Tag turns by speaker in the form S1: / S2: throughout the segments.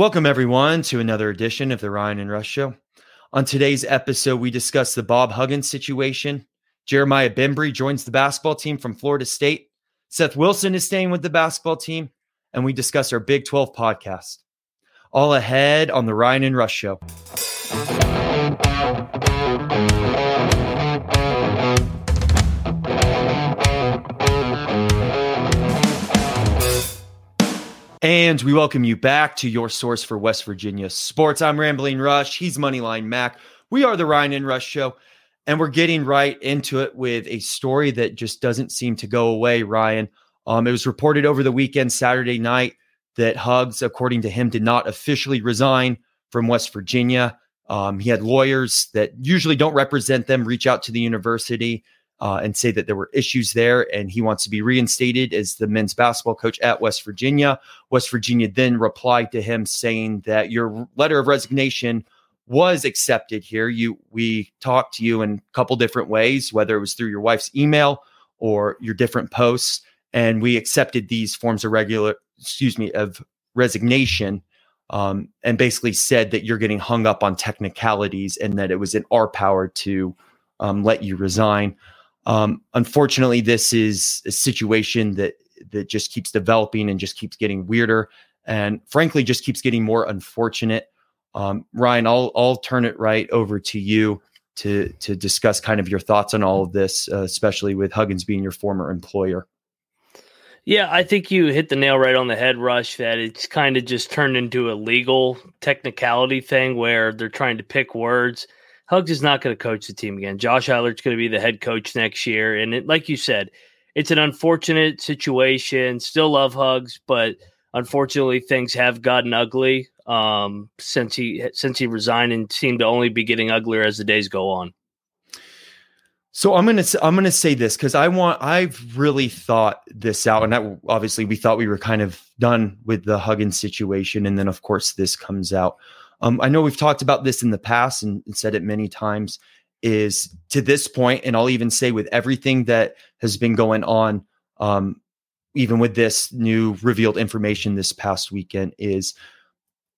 S1: Welcome, everyone, to another edition of the Ryan and Rush Show. On today's episode, we discuss the Bob Huggins situation. Jeremiah Bembry joins the basketball team from Florida State. Seth Wilson is staying with the basketball team. And we discuss our Big 12 podcast. All ahead on the Ryan and Rush Show. And we welcome you back to your source for West Virginia sports. I'm Rambling Rush. He's Moneyline Mac. We are the Ryan and Rush Show. And we're getting right into it with a story that just doesn't seem to go away, Ryan. Um, it was reported over the weekend, Saturday night, that Hugs, according to him, did not officially resign from West Virginia. Um, he had lawyers that usually don't represent them reach out to the university uh, and say that there were issues there, and he wants to be reinstated as the men's basketball coach at West Virginia. West Virginia then replied to him saying that your letter of resignation was accepted here. You we talked to you in a couple different ways, whether it was through your wife's email or your different posts, and we accepted these forms of regular, excuse me, of resignation. Um, and basically said that you're getting hung up on technicalities and that it was in our power to um, let you resign. Um, unfortunately, this is a situation that that just keeps developing and just keeps getting weirder, and frankly, just keeps getting more unfortunate. Um, Ryan, I'll I'll turn it right over to you to to discuss kind of your thoughts on all of this, uh, especially with Huggins being your former employer.
S2: Yeah, I think you hit the nail right on the head, Rush. That it's kind of just turned into a legal technicality thing where they're trying to pick words Hugs is not going to coach the team again. Josh Eilert's going to be the head coach next year. And it, like you said, it's an unfortunate situation. Still love Hugs, but unfortunately things have gotten ugly um, since he since he resigned and seem to only be getting uglier as the days go on.
S1: So I'm gonna I'm gonna say this because I want I've really thought this out, and that, obviously we thought we were kind of done with the Huggins situation, and then of course this comes out. Um, I know we've talked about this in the past and, and said it many times. Is to this point, and I'll even say with everything that has been going on, um, even with this new revealed information this past weekend, is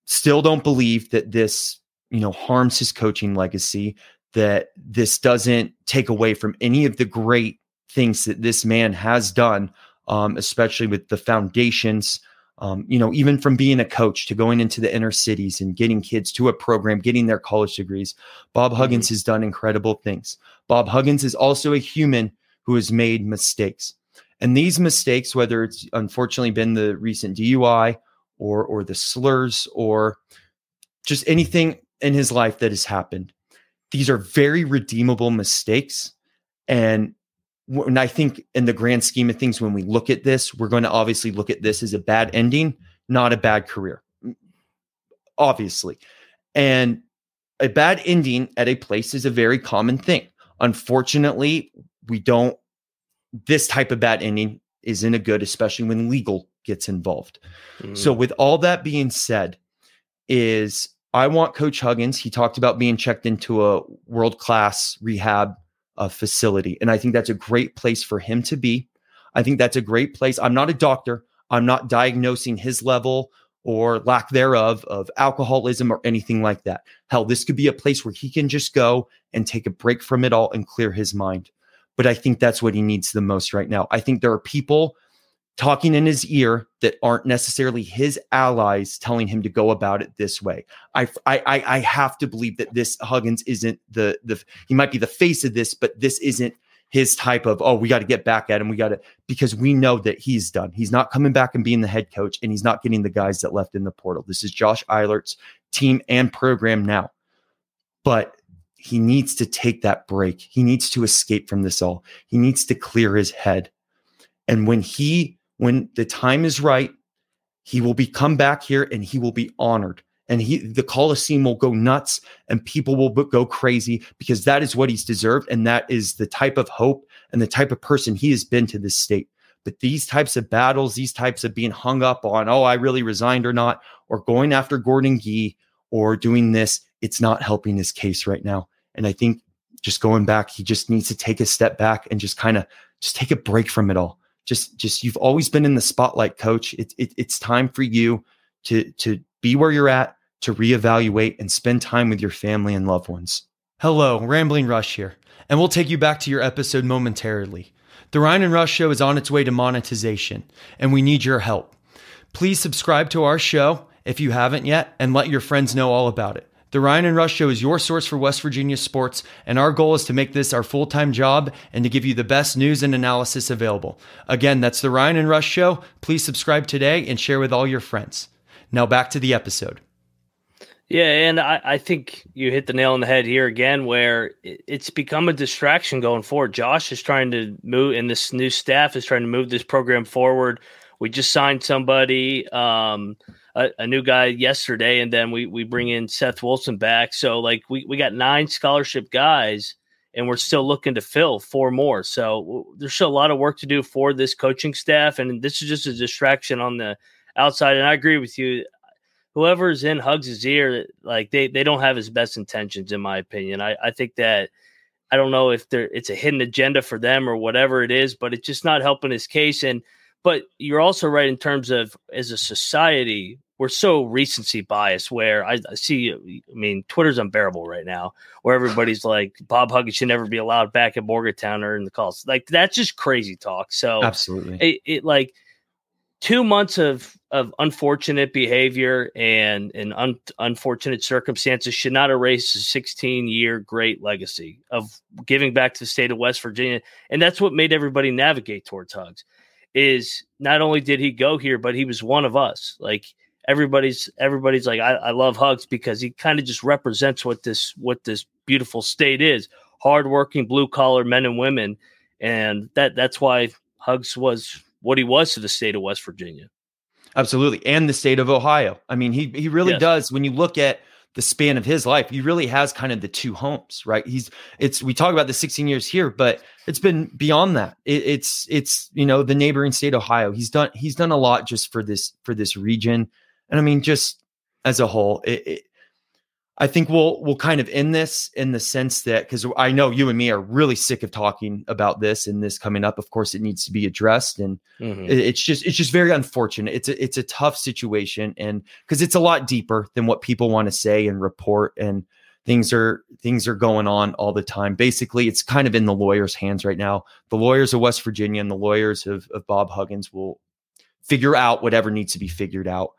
S1: still don't believe that this you know harms his coaching legacy. That this doesn't take away from any of the great things that this man has done, um, especially with the foundations um, you know, even from being a coach to going into the inner cities and getting kids to a program, getting their college degrees, Bob Huggins mm-hmm. has done incredible things. Bob Huggins is also a human who has made mistakes. And these mistakes, whether it's unfortunately been the recent DUI or or the slurs or just anything in his life that has happened, these are very redeemable mistakes. And and I think in the grand scheme of things, when we look at this, we're going to obviously look at this as a bad ending, not a bad career, obviously. And a bad ending at a place is a very common thing. Unfortunately, we don't, this type of bad ending isn't a good, especially when legal gets involved. Mm. So, with all that being said, is I want Coach Huggins, he talked about being checked into a world class rehab uh, facility. And I think that's a great place for him to be. I think that's a great place. I'm not a doctor. I'm not diagnosing his level or lack thereof of alcoholism or anything like that. Hell, this could be a place where he can just go and take a break from it all and clear his mind. But I think that's what he needs the most right now. I think there are people talking in his ear that aren't necessarily his allies telling him to go about it this way. I, I, I have to believe that this Huggins isn't the, the, he might be the face of this, but this isn't his type of, oh, we got to get back at him. We got to, because we know that he's done. He's not coming back and being the head coach and he's not getting the guys that left in the portal. This is Josh Eilert's team and program now. But he needs to take that break. He needs to escape from this all. He needs to clear his head. And when he when the time is right, he will be come back here and he will be honored. And he the Coliseum will go nuts and people will go crazy because that is what he's deserved. And that is the type of hope and the type of person he has been to this state. But these types of battles, these types of being hung up on, oh, I really resigned or not, or going after Gordon Gee or doing this, it's not helping his case right now. And I think just going back, he just needs to take a step back and just kind of just take a break from it all just just you've always been in the spotlight coach it, it, it's time for you to to be where you're at, to reevaluate and spend time with your family and loved ones. Hello, Rambling Rush here, and we'll take you back to your episode momentarily. The Ryan and Rush Show is on its way to monetization, and we need your help. Please subscribe to our show if you haven't yet, and let your friends know all about it. The Ryan and Rush Show is your source for West Virginia sports, and our goal is to make this our full time job and to give you the best news and analysis available. Again, that's The Ryan and Rush Show. Please subscribe today and share with all your friends. Now back to the episode.
S2: Yeah, and I, I think you hit the nail on the head here again, where it's become a distraction going forward. Josh is trying to move, and this new staff is trying to move this program forward. We just signed somebody. Um, a, a, new guy yesterday, and then we we bring in Seth Wilson back. So like we we got nine scholarship guys, and we're still looking to fill four more. So there's still a lot of work to do for this coaching staff, and this is just a distraction on the outside. And I agree with you. Whoever's in Hugs' ear, like they they don't have his best intentions, in my opinion. I I think that. I don't know if there it's a hidden agenda for them or whatever it is, but it's just not helping his case. And but you're also right in terms of as a society, we're so recency biased where I, I, see, uh, I mean, Twitter's unbearable right now where everybody's like, Bob Huggins should never be allowed back at Morgantown or in the calls. Like, that's just crazy talk. So,
S1: absolutely.
S2: It, it like two months of, of unfortunate behavior and, and un, unfortunate circumstances should not erase a 16 year great legacy of giving back to the state of West Virginia. And that's what made everybody navigate towards Hugs is not only did he go here, but he was one of us. Like everybody's everybody's like, I, I love Hugs because he kind of just represents what this what this beautiful state is. Hardworking blue collar men and women. And that that's why Hugs was what he was to the state of West Virginia.
S1: Absolutely. And the state of Ohio. I mean, he he really yes. does when you look at the span of his life, he really has kind of the two homes, right? He's it's we talk about the 16 years here, but it's been beyond that. It, it's it's you know the neighboring state Ohio. He's done he's done a lot just for this for this region, and I mean just as a whole, it, it, I think we'll we'll kind of end this in the sense that because I know you and me are really sick of talking about this and this coming up. Of course, it needs to be addressed, and mm-hmm. it's just it's just very unfortunate. It's a it's a tough situation, and because it's a lot deeper than what people want to say and report, and things are things are going on all the time. Basically, it's kind of in the lawyers' hands right now. The lawyers of West Virginia and the lawyers of, of Bob Huggins will figure out whatever needs to be figured out.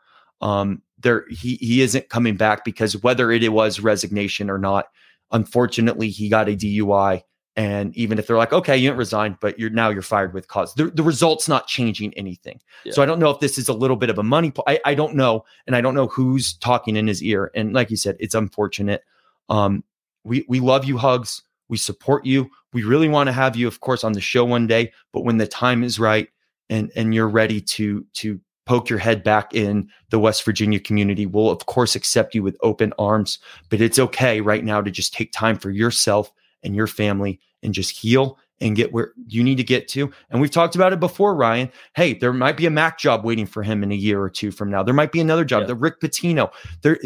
S1: Um, there he he isn't coming back because whether it was resignation or not, unfortunately he got a DUI. And even if they're like, okay, you didn't resign, but you're now you're fired with cause. The, the result's not changing anything. Yeah. So I don't know if this is a little bit of a money. I, I don't know, and I don't know who's talking in his ear. And like you said, it's unfortunate. Um, we we love you, hugs. We support you. We really want to have you, of course, on the show one day. But when the time is right and and you're ready to to poke your head back in the West Virginia community. We'll, of course, accept you with open arms, but it's okay right now to just take time for yourself and your family and just heal and get where you need to get to. And we've talked about it before, Ryan. Hey, there might be a MAC job waiting for him in a year or two from now. There might be another job, yeah. the Rick Pitino. There,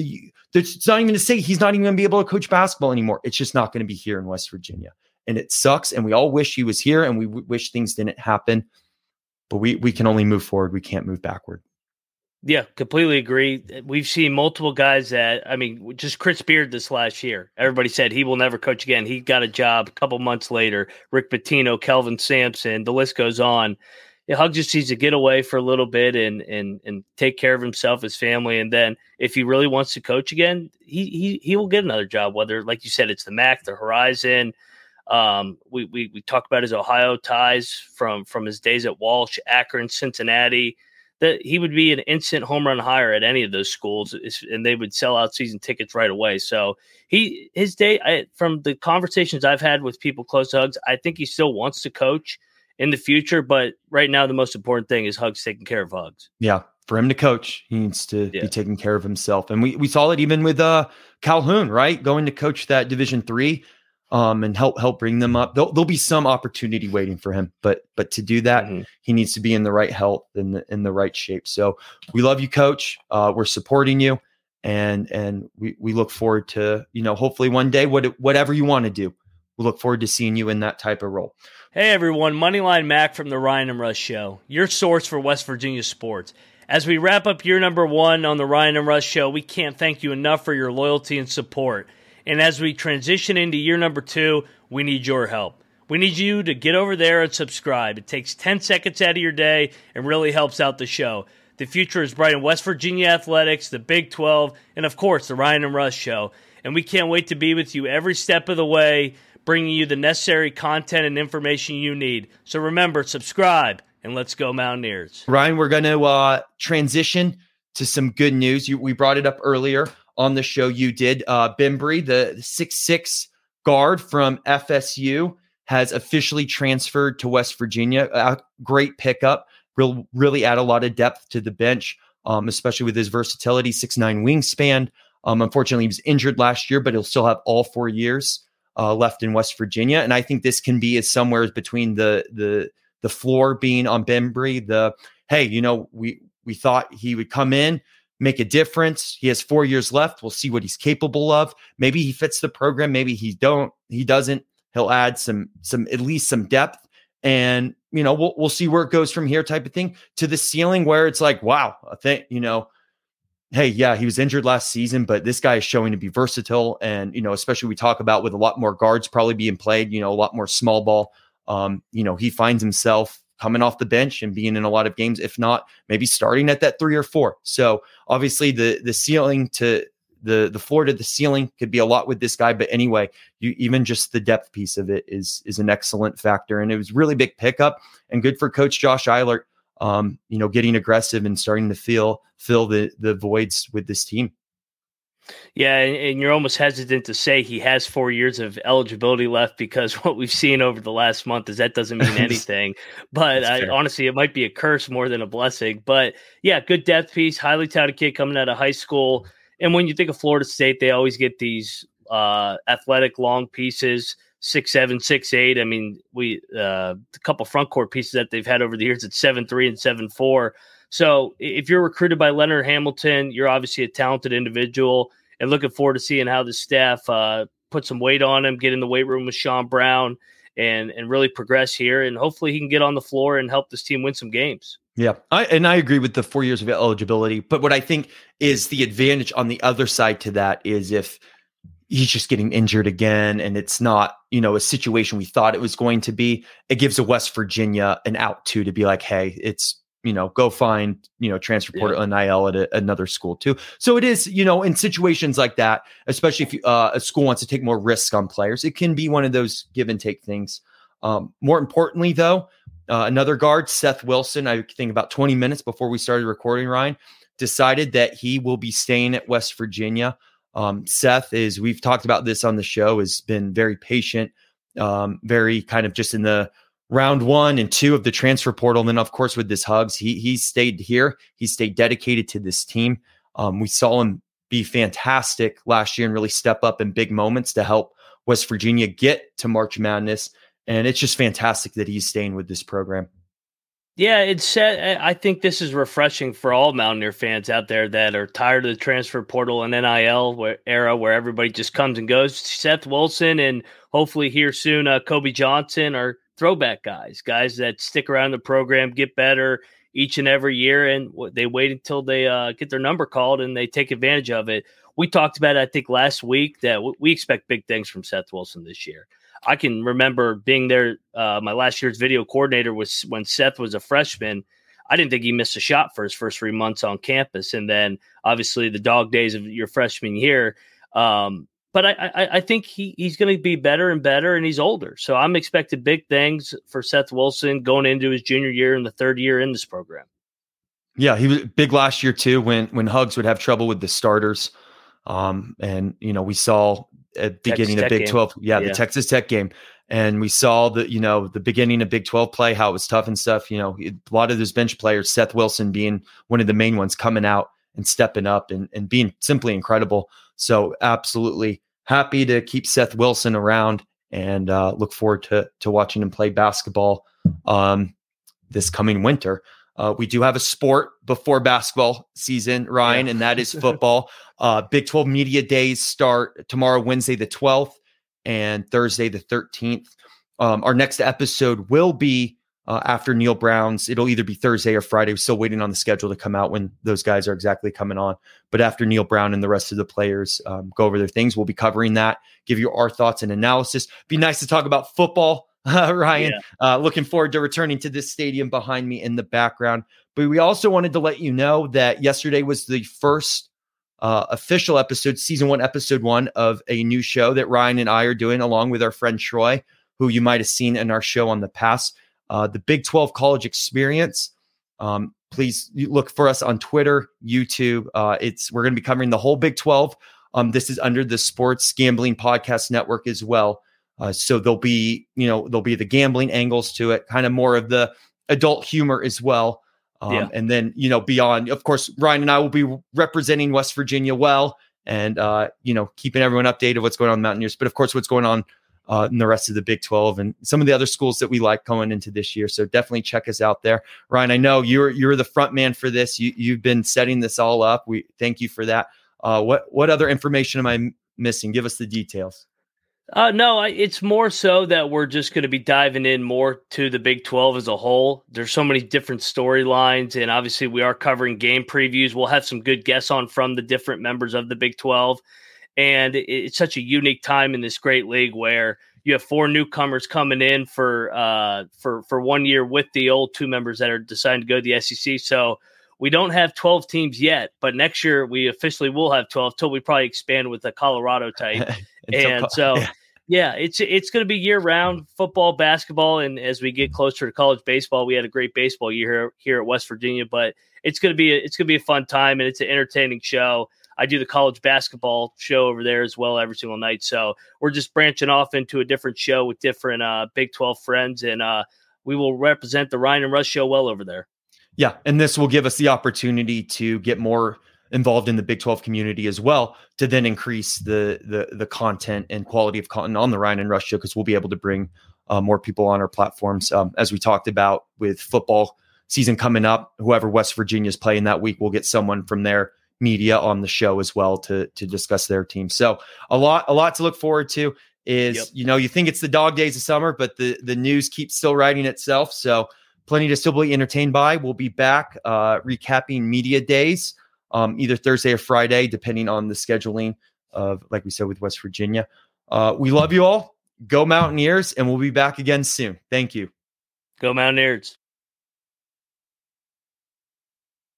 S1: it's not even to say he's not even going to be able to coach basketball anymore. It's just not going to be here in West Virginia. And it sucks. And we all wish he was here and we w- wish things didn't happen but we we can only move forward. We can't move backward.
S2: Yeah, completely agree. Eh, we've seen multiple guys that I mean, just Chris Beard this last year. Everybody said he will never coach again. He got a job a couple months later. Rick Pitino, Kelvin Sampson, the list goes on. Hug just needs to get away for a little bit and and and take care of himself, his family, and then if he really wants to coach again, he he he will get another job. Whether, like you said, it's the MAC, the Horizon, um, we, we we talk about his Ohio ties from from his days at Walsh, Akron, Cincinnati. That he would be an instant home run hire at any of those schools, and they would sell out season tickets right away. So he his day I, from the conversations I've had with people close to Hugs, I think he still wants to coach in the future. But right now, the most important thing is Hugs taking care of Hugs.
S1: Yeah, for him to coach, he needs to yeah. be taking care of himself. And we, we saw it even with uh, Calhoun, right? Going to coach that Division three um, and help help bring them up. There'll, there'll, be some opportunity waiting for him, but but to do that, mm-hmm. he needs to be in the right health and in, in the right shape. So we love you, Coach. Uh, we're supporting you, and and we we look forward to you know hopefully one day what whatever you want to do, we look forward to seeing you in that type of role.
S2: Hey everyone, Moneyline Mac from the Ryan and Rush Show, your source for West Virginia sports. As we wrap up year number one on the Ryan and Rush show, we can't thank you enough for your loyalty and support. And as we transition into year number two, we need your help. We need you to get over there and subscribe. It takes 10 seconds out of your day and really helps out the show. The future is bright in West Virginia athletics, the Big 12, and of course, the Ryan and Rush show. And we can't wait to be with you every step of the way, bringing you the necessary content and information you need. So remember, subscribe and let's go Mountaineers.
S1: Ryan, we're going to uh, transition to some good news. You, we brought it up earlier on the show. You did. Uh, Bembry, the six six guard from FSU, has officially transferred to West Virginia. A great pickup. Real, really add a lot of depth to the bench, um, especially with his versatility, six nine wingspan. Um, unfortunately, he was injured last year, but he'll still have all four years uh, left in West Virginia. And I think this can be as somewhere between the the the floor being on Bembry, the hey, you know, we we thought he would come in, make a difference. He has four years left. We'll see what he's capable of. Maybe he fits the program. Maybe he don't. He doesn't. He'll add some some at least some depth, and you know we'll we'll see where it goes from here. Type of thing to the ceiling where it's like, wow, I think you know. Hey, yeah, he was injured last season, but this guy is showing to be versatile. And, you know, especially we talk about with a lot more guards probably being played, you know, a lot more small ball um, you know, he finds himself coming off the bench and being in a lot of games, if not maybe starting at that three or four. So obviously the the ceiling to the the floor to the ceiling could be a lot with this guy. But anyway, you even just the depth piece of it is is an excellent factor. And it was really big pickup and good for coach Josh Eilert. Um, you know, getting aggressive and starting to feel fill the the voids with this team.
S2: Yeah, and, you're almost hesitant to say he has four years of eligibility left because what we've seen over the last month is that doesn't mean anything. but I, honestly, it might be a curse more than a blessing. But yeah, good depth piece, highly touted kid coming out of high school. And when you think of Florida State, they always get these uh, athletic long pieces, six seven, six eight. I mean, we uh, a couple front court pieces that they've had over the years at seven three and seven four. So if you're recruited by Leonard Hamilton, you're obviously a talented individual and looking forward to seeing how the staff uh, put some weight on him, get in the weight room with Sean Brown, and and really progress here. And hopefully he can get on the floor and help this team win some games.
S1: Yeah, I, and I agree with the four years of eligibility. But what I think is the advantage on the other side to that is if he's just getting injured again and it's not you know a situation we thought it was going to be it gives a west virginia an out too to be like hey it's you know, go find, you know, transfer portal yeah. NIL at a, another school too. So it is, you know, in situations like that, especially if uh, a school wants to take more risk on players, it can be one of those give and take things. Um, more importantly, though, uh, another guard, Seth Wilson, I think about 20 minutes before we started recording, Ryan, decided that he will be staying at West Virginia. Um, Seth is, we've talked about this on the show, has been very patient, um, very kind of just in the round one and two of the transfer portal. And then, of course, with this Hugs, he he stayed here. He stayed dedicated to this team. Um, we saw him be fantastic last year and really step up in big moments to help West Virginia get to March Madness. And it's just fantastic that he's staying with this program.
S2: Yeah, it's. I think this is refreshing for all Mountaineer fans out there that are tired of the transfer portal and NIL era, where everybody just comes and goes. Seth Wilson and hopefully here soon, uh, Kobe Johnson are throwback guys, guys that stick around the program, get better each and every year, and they wait until they uh, get their number called and they take advantage of it. We talked about, I think, last week that we expect big things from Seth Wilson this year. I can remember being there. Uh, my last year's video coordinator was when Seth was a freshman. I didn't think he missed a shot for his first three months on campus, and then obviously the dog days of your freshman year. Um, but I, I, I think he, he's going to be better and better, and he's older. So I'm expecting big things for Seth Wilson going into his junior year and the third year in this program.
S1: Yeah, he was big last year too. When when Hugs would have trouble with the starters, um, and you know we saw at beginning of Big game. Twelve, yeah, yeah, the Texas Tech game, and we saw the you know the beginning of Big Twelve play how it was tough and stuff. You know, a lot of those bench players, Seth Wilson being one of the main ones, coming out and stepping up and and being simply incredible. So absolutely happy to keep Seth Wilson around and uh, look forward to to watching him play basketball um, this coming winter. Uh, we do have a sport before basketball season, Ryan, yeah. and that is football. uh, Big 12 Media Days start tomorrow, Wednesday, the 12th, and Thursday, the 13th. Um, our next episode will be uh, after Neal Brown's. It'll either be Thursday or Friday. We're still waiting on the schedule to come out when those guys are exactly coming on. But after Neal Brown and the rest of the players um, go over their things, we'll be covering that, give you our thoughts and analysis. Be nice to talk about football, uh, Ryan. Yeah. Uh, looking forward to returning to this stadium behind me in the background. But we also wanted to let you know that yesterday was the first uh, official episode, season one, episode one of a new show that Ryan and I are doing along with our friend Troy, who you might have seen in our show on the past uh, the Big 12 College Experience. Um, please look for us on Twitter, YouTube. Uh, it's we're going to be covering the whole Big 12. Um, this is under the Sports Gambling Podcast Network as well. Uh, so there'll be, you know, there'll be the gambling angles to it, kind of more of the adult humor as well. Um, yeah. And then, you know, beyond, of course, Ryan and I will be representing West Virginia well and, uh, you know, keeping everyone updated what's going on in Mountaineers. But of course, what's going on uh, and the rest of the Big 12 and some of the other schools that we like going into this year. So definitely check us out there. Ryan, I know you're you're the front man for this. You you've been setting this all up. We thank you for that. Uh, what what other information am I missing? Give us the details.
S2: Uh, no, it's more so that we're just going to be diving in more to the Big 12 as a whole. There's so many different storylines, and obviously, we are covering game previews. We'll have some good guests on from the different members of the Big 12 and it's such a unique time in this great league where you have four newcomers coming in for uh, for for one year with the old two members that are deciding to go to the SEC. So we don't have 12 teams yet, but next year we officially will have 12 till we probably expand with the Colorado type. and so, yeah. yeah, it's it's going to be year round football, basketball, and as we get closer to college baseball, we had a great baseball year here, here at West Virginia. But it's going to be a, it's going to be a fun time, and it's an entertaining show. I do the college basketball show over there as well every single night. So we're just branching off into a different show with different uh, Big 12 friends, and uh, we will represent the Ryan and Rush show well over there.
S1: Yeah, and this will give us the opportunity to get more involved in the Big 12 community as well to then increase the the the content and quality of content on the Ryan and Rush show because we'll be able to bring uh, more people on our platforms um, as we talked about with football season coming up. Whoever West Virginia is playing that week, we'll get someone from there media on the show as well to to discuss their team. So a lot a lot to look forward to is yep. you know you think it's the dog days of summer, but the the news keeps still writing itself. So plenty to still be entertained by. We'll be back uh, recapping media days um, either Thursday or Friday, depending on the scheduling of like we said with West Virginia. Uh, we love you all. Go Mountaineers, and we'll be back again soon. Thank you.
S2: Go Mountaineers.